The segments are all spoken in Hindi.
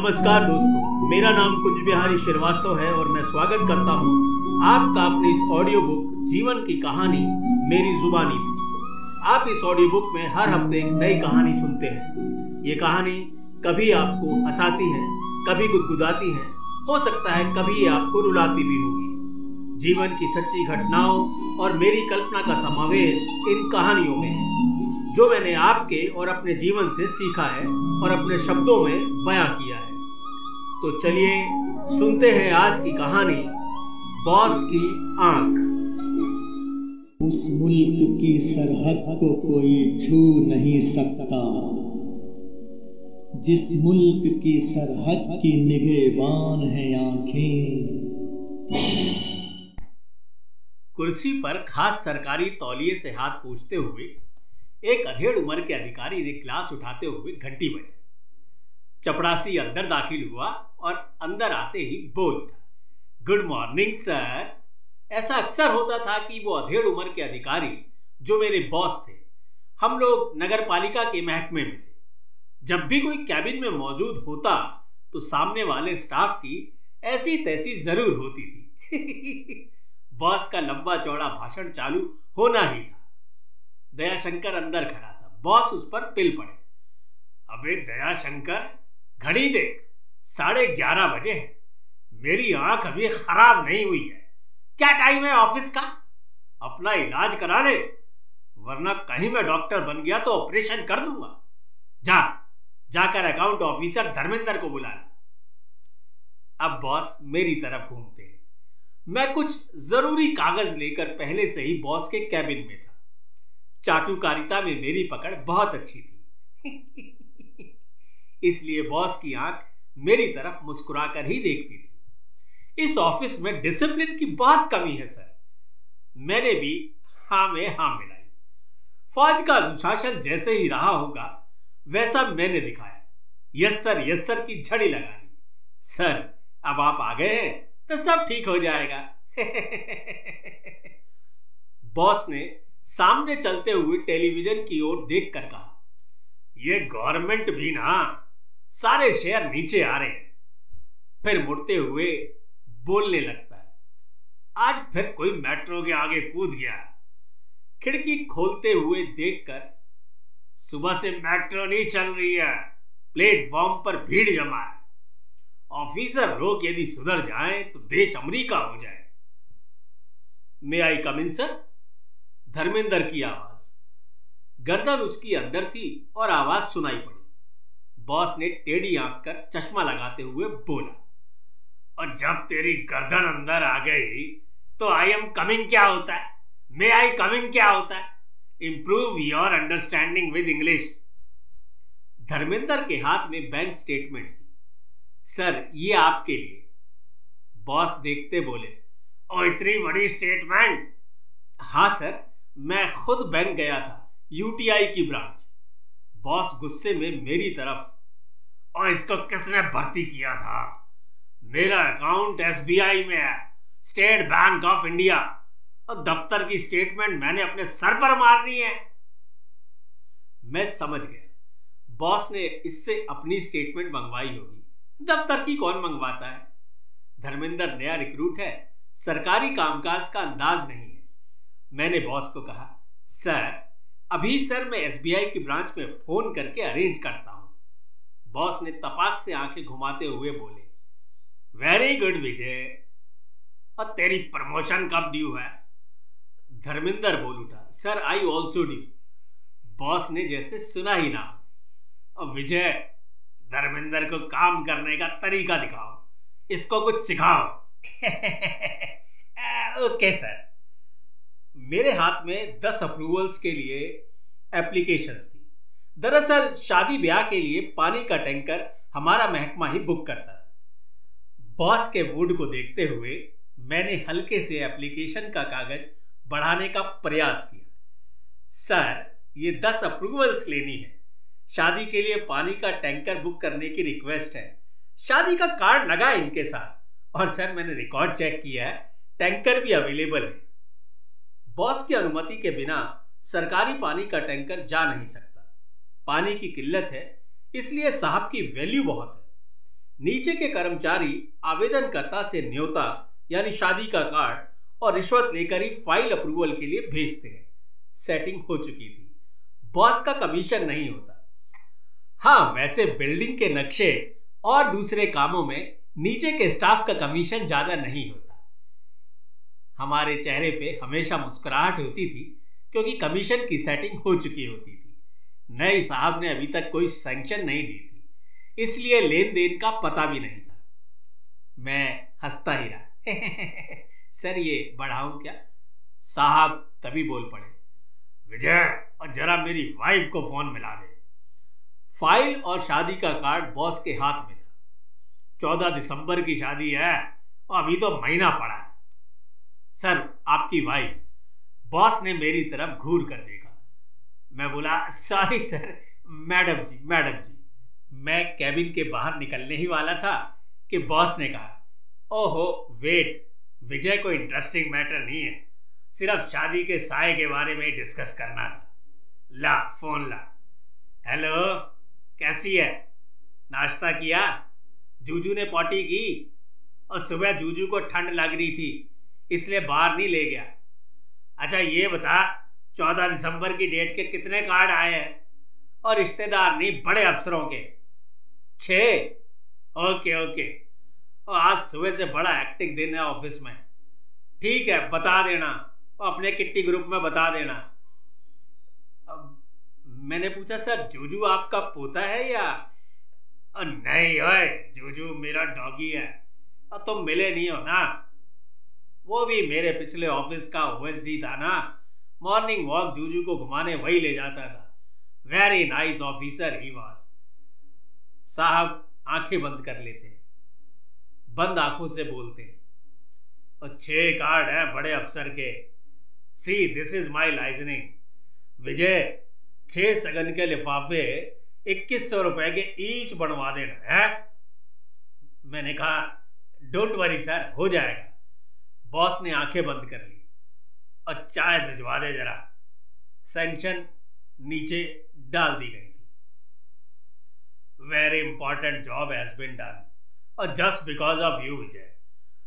नमस्कार दोस्तों, मेरा नाम कुंज बिहारी श्रीवास्तव है और मैं स्वागत करता हूँ आपका अपनी इस ऑडियो बुक जीवन की कहानी, मेरी जुबानी में। आप इस ऑडियो बुक में हर हफ़्ते एक नई कहानी सुनते हैं। ये कहानी कभी आपको हंसाती है, कभी गुदगुदाती है, हो सकता है कभी आपको रुलाती भी होगी। जीवन की सच्ची घटनाओं और मेरी कल्पना का समावेश इन कहानियों में है। जो मैंने आपके और अपने जीवन से सीखा है और अपने शब्दों में बयां किया है। तो चलिए सुनते हैं आज की कहानी बॉस की आँख। उस मुल्क की सरहद को कोई छू नहीं सकता। जिस मुल्क की सरहद की निगेबान है आँखें। कुर्सी पर खास सरकारी तौलिए से हाथ पूछते हुए एक अधेड़ उम्र के अधिकारी ने ग्लास उठाते हुए घंटी बजाई। चपड़ासी अंदर दाखिल हुआ और अंदर आते ही बोल उठा, गुड मॉर्निंग, सर। ऐसा अक्सर होता था कि वो अधेड़ उम्र के अधिकारी जो मेरे बॉस थे, हम लोग नगर पालिका के महकमे में थे। जब भी कोई कैबिन में मौजूद होता तो सामने वाले स्टाफ की ऐसी तैसी ज़रूर होती थी। बॉस का लंबा चौड़ा भाषण चालू होना ही था। दयाशंकर अंदर खड़ा था। बॉस उस पर पिल पड़े। अबे दयाशंकर, घड़ी देख, साढ़े ग्यारह बजे हैं। मेरी आँख अभी खराब नहीं हुई है। क्या टाइम है ऑफ़िस का? अपना इलाज करा ले, वरना कहीं मैं डॉक्टर बन गया तो ऑपरेशन कर दूँगा। जा, जाकर अकाउंट ऑफिसर धर्मेंद्र को बुला ला। अब बॉस मेरी तरफ़ घूमते हैं। मैं कुछ ज़रूरी कागज़ लेकर पहले से ही बॉस के कैबिन में था। चाटुकारिता में मेरी पकड़ बहुत अच्छी थी। इसलिए बॉस की आँख मेरी तरफ़ मुस्कुराकर ही देखती थी। इस ऑफ़िस में डिसिप्लिन की बहुत कमी है, सर। मैंने भी हाँ में हाँ मिलाई। फौज का अनुशासन जैसे ही रहा होगा, वैसा मैंने दिखाया। यस, सर यस, सर की झड़ी लगा दी। सर, अब आप आ गए हैं तो सब ठीक हो जाएगा। बॉस ने सामने चलते हुए टेलीविज़न की ओर देखकर कहा यह गवर्नमेंट भी ना सारे शेयर नीचे आ रहे हैं। फिर मुड़ते हुए बोलने लगता है, आज फिर कोई मेट्रो के आगे कूद गया खिड़की खोलते हुए देखकर, सुबह से मेट्रो नहीं चल रही है, प्लेटफॉर्म पर भीड़ जमा है। ऑफिसर लोग यदि सुधर जाएँ तो देश अमरीका हो जाए। मे आई कम इन सर धर्मेंद्र की आवाज़। गर्दन उसकी अंदर थी और आवाज़ सुनाई पड़ी। बॉस ने टेढ़ी आँख कर चश्मा लगाते हुए बोला, और जब तेरी गर्दन अंदर आ गई तो आई एम कमिंग क्या होता है? मे आई कमिंग क्या होता है? Improve your understanding with English Dharmendra के हाथ में बैंक स्टेटमेंट थी। सर ये आपके लिए। बॉस देखते बोले, ओ, इतनी बड़ी स्टेटमेंट हाँ सर मैं खुद बैंक गया था यूटीआई की ब्रांच बॉस गुस्से में मेरी तरफ़, और इसको किसने भर्ती किया था? मेरा अकाउंट एसबीआई में है स्टेट बैंक ऑफ़ इंडिया और दफ्तर की स्टेटमेंट मैंने अपने सर पर मारनी है। मैं समझ गया। बॉस ने इससे अपनी स्टेटमेंट मंगवाई होगी। दफ्तर की कौन मंगवाता है? धर्मेंद्र नया रिक्रूट है। सरकारी कामकाज का अंदाज नहीं है। मैंने बॉस को कहा, सर, अभी सर मैं एसबीआई की ब्रांच में फ़ोन करके अरेंज करता हूँ। बॉस ने तपाक से आँखें घुमाते हुए बोले, वेरी गुड, विजय। और तेरी प्रमोशन कब ड्यू है? धर्मिंदर बोल उठा, sir, I also do. Boss ने जैसे सुना ही ना, और विजय, धर्मेंद्र को काम करने का तरीका दिखाओ, इसको कुछ सिखाओ। Okay, sir. मेरे हाथ में दस अप्रूवल्स के लिए एप्लीकेशंस थी। दरअसल, शादी ब्याह के लिए पानी का टैंकर हमारा महकमा ही बुक करता था। बॉस के मूड को देखते हुए मैंने हल्के से एप्लीकेशन का कागज़ बढ़ाने का प्रयास किया। सर, ये दस अप्रूवल्स लेनी है। शादी के लिए पानी का टैंकर बुक करने की रिक्वेस्ट है। शादी का कार्ड लगा इनके साथ। और सर, मैंने रिकॉर्ड चेक किया है, टैंकर भी अवेलेबल है। बॉस की अनुमति के बिना सरकारी पानी का टैंकर जा नहीं सकता। पानी की किल्लत है, इसलिए साहब की वैल्यू बहुत है। नीचे के कर्मचारी आवेदनकर्ता से न्योता, यानी शादी का कार्ड और रिश्वत लेकर ही फ़ाइल अप्रूवल के लिए भेजते हैं। सेटिंग हो चुकी थी। बॉस का कमीशन नहीं होता। हाँ वैसे बिल्डिंग के नक्शे और दूसरे कामों में नीचे के स्टाफ का कमीशन ज़्यादा नहीं होता। हमारे चेहरे पे हमेशा मुस्कुराहट होती थी, क्योंकि कमीशन की सेटिंग हो चुकी होती थी। नए साहब ने अभी तक कोई सैंक्शन नहीं दी थी। इसलिए लेन देन का पता भी नहीं था। मैं हंसता ही रहा। सर, ये बढ़ाऊं क्या? साहब तभी बोल पड़े, विजय, और जरा मेरी वाइफ को फ़ोन मिला दे। फ़ाइल और शादी का कार्ड बॉस के हाथ में था। चौदह दिसंबर की शादी है, और अभी तो महीना पड़ा है। सर, आपकी वाइफ बॉस ने मेरी तरफ़ घूर कर देखा। मैं बोला sorry sir madam ji madam ji मैं कैबिन के बाहर निकलने ही वाला था कि बॉस ने कहा, ओहो वेट विजय को इंटरेस्टिंग मैटर नहीं है। सिर्फ़ शादी के साय के बारे में डिस्कस करना था। ला फ़ोन ला। हेलो कैसी है? नाश्ता किया? जूजू ने पॉटी की? और सुबह जूजू को ठंड लग रही थी। इसलिए बाहर नहीं ले गया। अच्छा ये बता, चौदह दिसंबर की डेट के कितने कार्ड आए हैं? और रिश्तेदार नहीं, बड़े अफसरों के। छ ओके ओके। और आज सुबह से बड़ा एक्टिव दिन है ऑफ़िस में। ठीक है, बता देना। और अपने किट्टी ग्रुप में बता देना। अब मैंने पूछा, सर, जूजू आपका पोता है या? नहीं, ओए, जूजू मेरा डॉगी है। और तुम मिले नहीं हो ना? वो भी मेरे पिछले ऑफ़िस का ओएसडी था ना। मॉर्निंग वॉक जूजू को घुमाने वही ले जाता था। Very nice officer he was साहब आँखें बंद कर लेते हैं। बंद आँखों से बोलते हैं। और छह कार्ड हैं बड़े अफसर के। See this is my liaisoning Vijay, छह सगन के लिफाफे इक्कीस सौ रुपए के ईच बनवा देना, है? मैंने कहा डोंट वरी सर हो जाएगा। बॉस ने आँखें बंद कर ली। और चाय भिजवा दे जरा। सेंक्शन नीचे डाल दी गई थी। Very important job has been done और just because of you Vijay.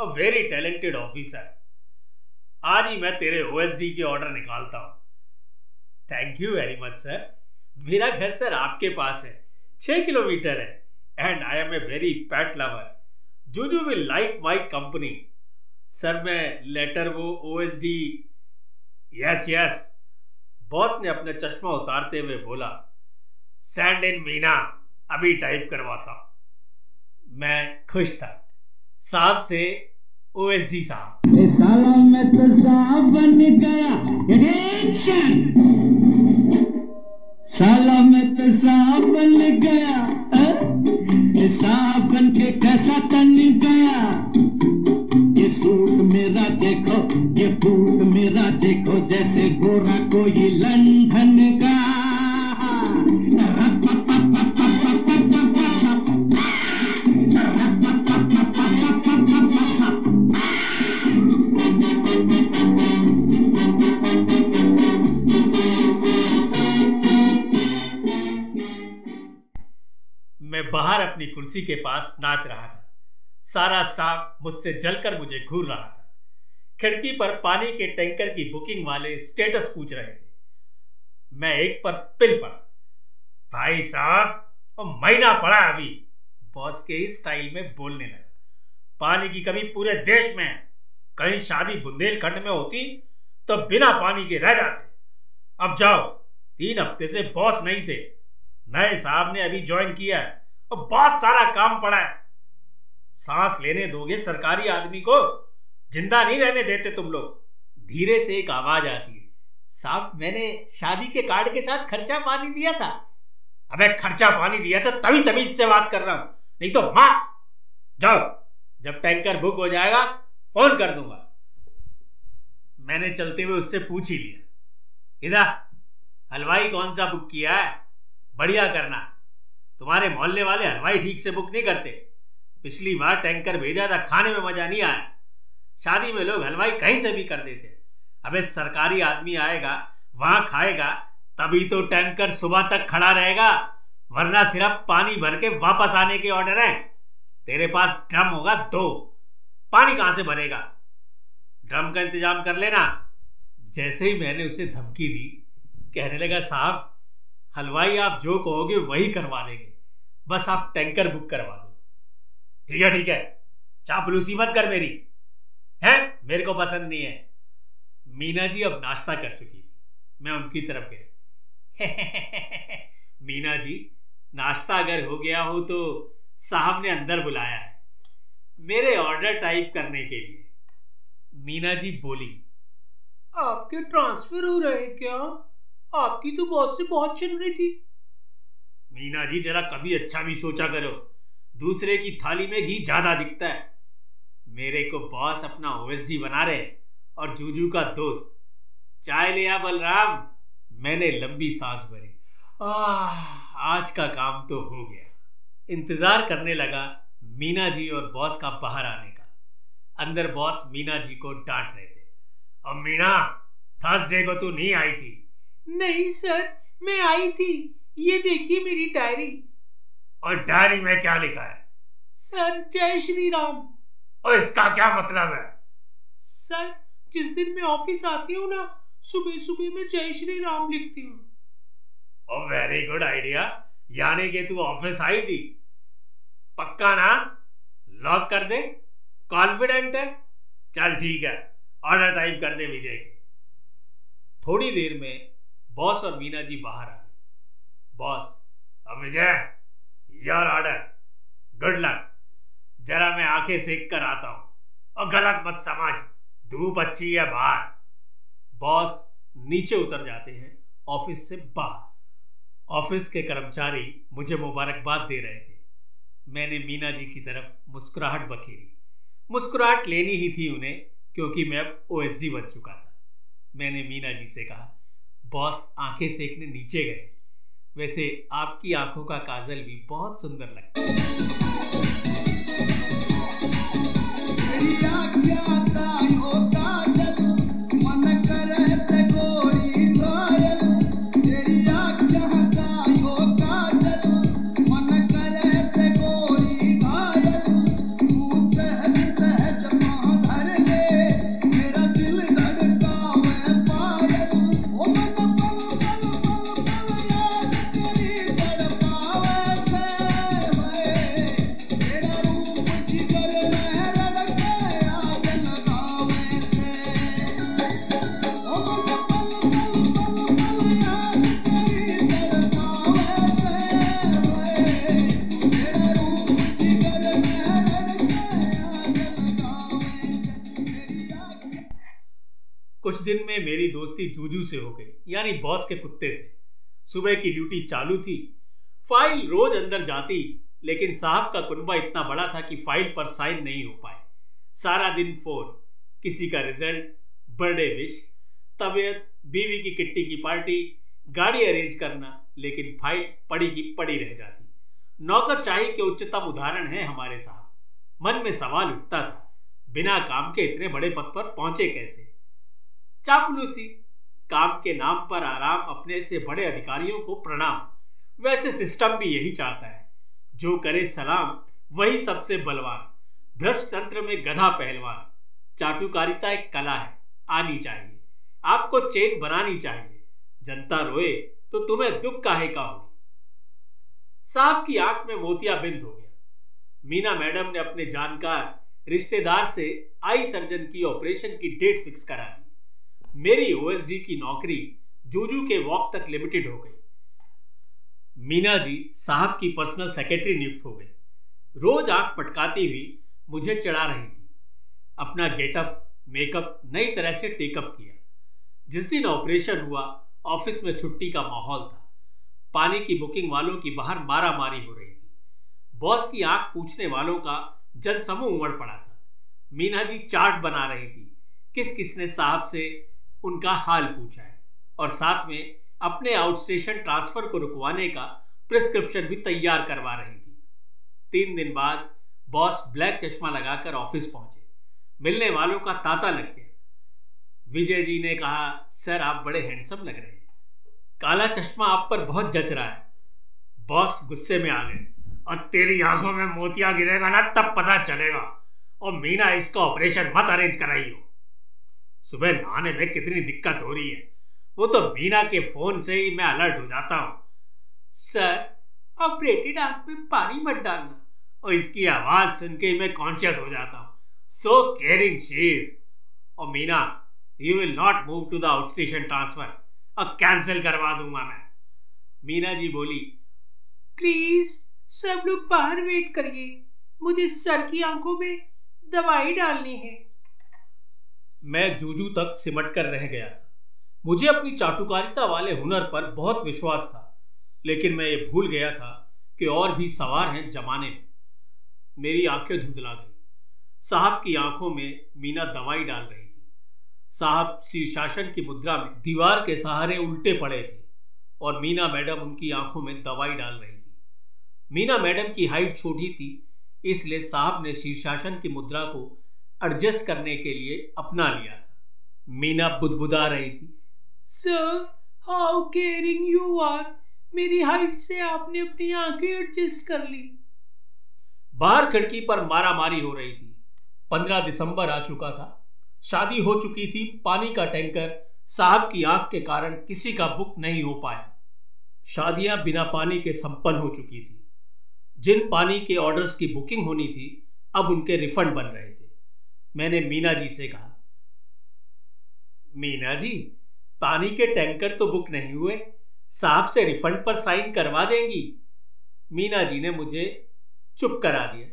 A very talented officer आज ही मैं तेरे ओएसडी के ऑर्डर निकालता हूँ। Thank you very much sir मेरा घर सर आपके पास है। छह किलोमीटर है। And I am a very pet lover जो जो will like my company sir मैं लेटर वो O S D yes yes boss ने अपने चश्मा उतारते हुए बोला सैंड इन मीना अभी टाइप करवाता मैं खुश था। साहब से ओएसडी साहब। साला मैं तो साहब बन गया। साला मैं तो साहब बन गया। साहब बन के कैसा तन गया? ये सूट मेरा देखो, ये बूट मेरा देखो, जैसे गोरा कोई लंदन का। मैं बाहर अपनी कुर्सी के पास नाच रहा था। सारा स्टाफ मुझसे जलकर मुझे घूर रहा था। खिड़की पर पानी के टैंकर की बुकिंग वाले स्टेटस पूछ रहे थे। मैं एक पर पिल पड़ा। भाई साहब महीना पड़ा अभी। बॉस के ही स्टाइल में बोलने लगा। पानी की कमी पूरे देश में है। कहीं शादी बुंदेलखंड में होती तो बिना पानी के रह जाते। अब जाओ, तीन हफ़्ते से बॉस नहीं थे। नए साहब ने अभी ज्वाइन किया है। और बहुत सारा काम पड़ा है। सांस लेने दोगे सरकारी आदमी को, ज़िंदा नहीं रहने देते तुम लोग। धीरे से एक आवाज़ आती है। साहब, मैंने शादी के कार्ड के साथ खर्चा पानी दिया था। अबे खर्चा पानी दिया था तभी तमीज से बात कर रहा हूँ। नहीं तो माँ जाओ, जब टैंकर बुक हो जाएगा, फ़ोन कर दूँगा। मैंने चलते हुए उससे पूछ ही लिया। इधर हलवाई कौन सा बुक किया है? बढ़िया करना। तुम्हारे मोहल्ले वाले हलवाई ठीक से बुक नहीं करते। पिछली बार टैंकर भेजा था, खाने में मज़ा नहीं आया। शादी में लोग हलवाई कहीं से भी कर देते। अबे सरकारी आदमी आएगा, वहाँ खाएगा, तभी तो टैंकर सुबह तक खड़ा रहेगा, वरना सिर्फ़ पानी भर के वापस आने के ऑर्डर है। तेरे पास ड्रम होगा, दो। पानी कहाँ से भरेगा? ड्रम का इंतज़ाम कर लेना। जैसे ही मैंने उसे धमकी दी, कहने लगा, साहब, हलवाई आप जो कहोगे वही करवा देंगे। बस आप टैंकर बुक करवा दो। ठीक है ठीक है। चापलूसी मत कर मेरी। है? मेरे को पसंद नहीं है। मीना जी अब नाश्ता कर चुकी थी। मैं उनकी तरफ़ गया। मीना जी नाश्ता अगर हो गया हो तो साहब ने अंदर बुलाया है। मेरे ऑर्डर टाइप करने के लिए। मीना जी बोली आपके ट्रांसफ़र हो रहे क्या? आपकी तो बॉस से बहुत चल रही थी। मीना जी जरा कभी अच्छा भी सोचा करो। दूसरे की थाली में घी ज़्यादा दिखता है। मेरे को बॉस अपना ओएसडी बना रहे और जूजू का दोस्त। चाय लिया बलराम। मैंने लंबी सांस भरी। आज का काम तो हो गया। इंतज़ार करने लगा मीना जी और बॉस का बाहर आने का। अंदर बॉस मीना जी को डांट रहे थे। अब मीना थर्सडे को तू नहीं आई थी? नहीं सर मैं आई थी। ये देखिए मेरी डायरी और डायरी में क्या लिखा है? सर जय श्री राम और इसका क्या मतलब है? सर जिस दिन मैं ऑफ़िस आती हूँ ना सुबह सुबह मैं जय श्री राम लिखती हूँ। वेरी गुड आइडिया यानी कि तू ऑफ़िस आई थी। पक्का ना? लॉक कर दे। कॉन्फिडेंट है? चल ठीक है। ऑर्डर टाइप कर दे विजय के। थोड़ी देर में बॉस और मीना जी बाहर आ गए। बॉस अब Vijay. Your order good luck जरा मैं आँखें सेक कर आता हूँ। और गलत मत समझ। धूप अच्छी है बाहर? बॉस नीचे उतर जाते हैं ऑफ़िस से बाहर। ऑफ़िस के कर्मचारी मुझे मुबारकबाद दे रहे थे। मैंने मीना जी की तरफ़ मुस्कुराहट बखेरी। मुस्कुराहट लेनी ही थी उन्हें, क्योंकि मैं अब OSD बन चुका था। मैंने मीना जी से कहा बॉस आँखें सेकने नीचे गए वैसे आपकी आँखों का काजल भी बहुत सुंदर लगता है। दिन में मेरी दोस्ती जूजू से हो गई, यानी बॉस के कुत्ते से। सुबह की ड्यूटी चालू थी। फ़ाइल रोज अंदर जाती, लेकिन साहब का कुनबा इतना बड़ा था कि फ़ाइल पर साइन नहीं हो पाए। सारा दिन फ़ोन, किसी का रिज़ल्ट, बर्थडे विश, तबीयत, बीवी की किट्टी की पार्टी, गाड़ी अरेंज करना, लेकिन फ़ाइल पड़ी की पड़ी रह जाती। नौकरशाही के उच्चतम उदाहरण है हमारे साहब। मन में सवाल उठता था, बिना काम के इतने बड़े पद पर पहुँचे कैसे? चापलूसी, काम के नाम पर आराम अपने से बड़े अधिकारियों को प्रणाम। वैसे सिस्टम भी यही चाहता है। जो करे सलाम, वही सबसे बलवान। भ्रष्ट तंत्र में गधा पहलवान। चाटुकारिता एक कला है, आनी चाहिए। आपको चेन बनानी चाहिए। जनता रोए तो तुम्हें दुख काहे का हो साहब की आँख में मोतिया बिंद हो गया। मीना मैडम ने अपने जानकार, रिश्तेदार से आई सर्जन की ऑपरेशन की डेट फिक्स करा दी। मेरी ओएसडी की नौकरी जूजू के वॉक तक लिमिटेड हो गई। मीना जी साहब की पर्सनल सेक्रेटरी नियुक्त हो गई रोज आँख पटकाती हुई मुझे चढ़ा रही थी। अपना गेटअप मेकअप नई तरह से टेकअप किया। जिस दिन ऑपरेशन हुआ ऑफ़िस में छुट्टी का माहौल था। पानी की बुकिंग वालों की बाहर मारा मारी हो रही थी। बॉस की आँख पूछने वालों का जनसमूह उमड़ पड़ा था। मीना जी चार्ट बना रही थी। किस किसने साहब से उनका हाल पूछा है। और साथ में अपने आउटस्टेशन ट्रांसफ़र को रुकवाने का प्रिस्क्रिप्शन भी तैयार करवा रही थी। तीन दिन बाद बॉस ब्लैक चश्मा लगाकर ऑफ़िस पहुँचे। मिलने वालों का तांता लग गया। विजय जी ने कहा, सर, आप बड़े हैंडसम लग रहे हैं। काला चश्मा आप पर बहुत जच रहा है। बॉस गुस्से में आ गए। और तेरी आँखों में मोतिया गिरेगा ना, तब पता चलेगा। और मीना, इसका ऑपरेशन मत अरेंज कराई हो सुबह नहाने में कितनी दिक्कत हो रही है। वो तो मीना के फ़ोन से ही मैं अलर्ट हो जाता हूँ। सर ऑपरेटेड आँख में पानी मत डालना। और इसकी आवाज़ सुन के मैं कॉन्शियस हो जाता हूँ। सो केयरिंग शीज और Meena you will not move to the out station transfer अब कैंसिल करवा दूँगा मैं। मीना जी बोली प्लीज़ सब लोग बाहर वेट करिए। मुझे सर की आँखों में दवाई डालनी है। मैं जूजू तक सिमट कर रह गया था। मुझे अपनी चाटुकारिता वाले हुनर पर बहुत विश्वास था, लेकिन मैं ये भूल गया था कि और भी सवार हैं जमाने में। मेरी आँखें धुंधला गई। साहब की आँखों में मीना दवाई डाल रही थी। साहब शीर्षासन की मुद्रा में दीवार के सहारे उल्टे पड़े थे और मीना मैडम उनकी आँखों में दवाई डाल रही थी। मीना मैडम की हाइट छोटी थी, इसलिए साहब ने शीर्षासन की मुद्रा को एडजस्ट करने के लिए अपना लिया था। मीना बुदबुदा रही थी। Sir how caring you are मेरी हाइट से आपने अपनी आँखें एडजस्ट कर ली. बाहर खिड़की पर मारा मारी हो रही थी। पंद्रह दिसंबर आ चुका था। शादी हो चुकी थी। पानी का टैंकर साहब की आँख के कारण किसी का बुक नहीं हो पाया। शादियाँ बिना पानी के संपन्न हो चुकी थी। जिन पानी के ऑर्डर्स की बुकिंग होनी थी, अब उनके रिफंड बन रहे थे। मैंने मीना जी से कहा। मीना जी, पानी के टैंकर तो बुक नहीं हुए, साहब से रिफंड पर साइन करवा देंगी। मीना जी ने मुझे चुप करा दिया।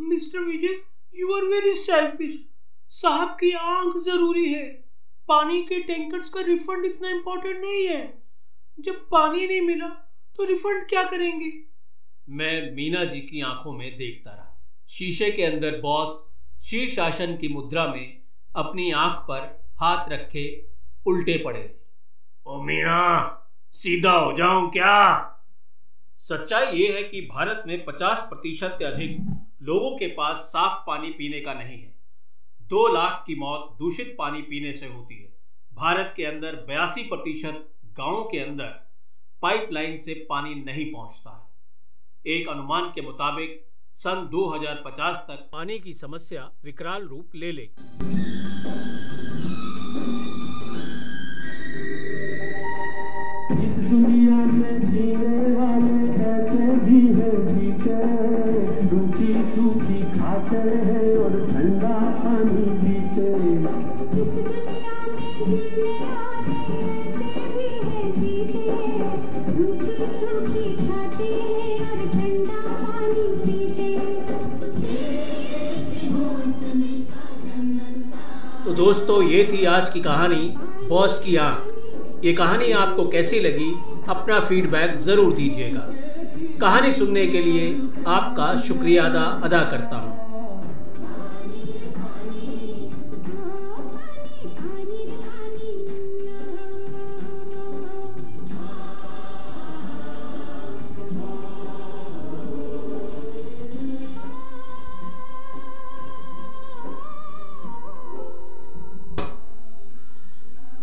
Mister Vijay you are very selfish साहब की आँख ज़रूरी है। पानी के टैंकर्स का रिफंड इतना इम्पोर्टेंट नहीं है। जब पानी नहीं मिला तो रिफंड क्या करेंगे? मैं मीना जी की आँखों में देखता रहा। शीशे के अंदर बॉस शीर्षासन की मुद्रा में अपनी आँख पर हाथ रखे उल्टे पड़े थे। ओ मीना सीधा हो जाऊँ क्या? सच्चाई ये है कि भारत में 50 प्रतिशत से अधिक लोगों के पास साफ़ पानी पीने का नहीं है। दो लाख की मौत दूषित पानी पीने से होती है। भारत के अंदर बयासी प्रतिशत गाँव के अंदर पाइपलाइन से पानी नहीं पहुँचता है। एक अनुमान के मुताबिक सन 2050 तक। पानी की समस्या विकराल रूप ले लेगी। तो दोस्तों, ये थी आज की कहानी, बॉस की आँख। ये कहानी आपको कैसी लगी, अपना फीडबैक ज़रूर दीजिएगा। कहानी सुनने के लिए आपका शुक्रिया अदा अदा करता हूँ।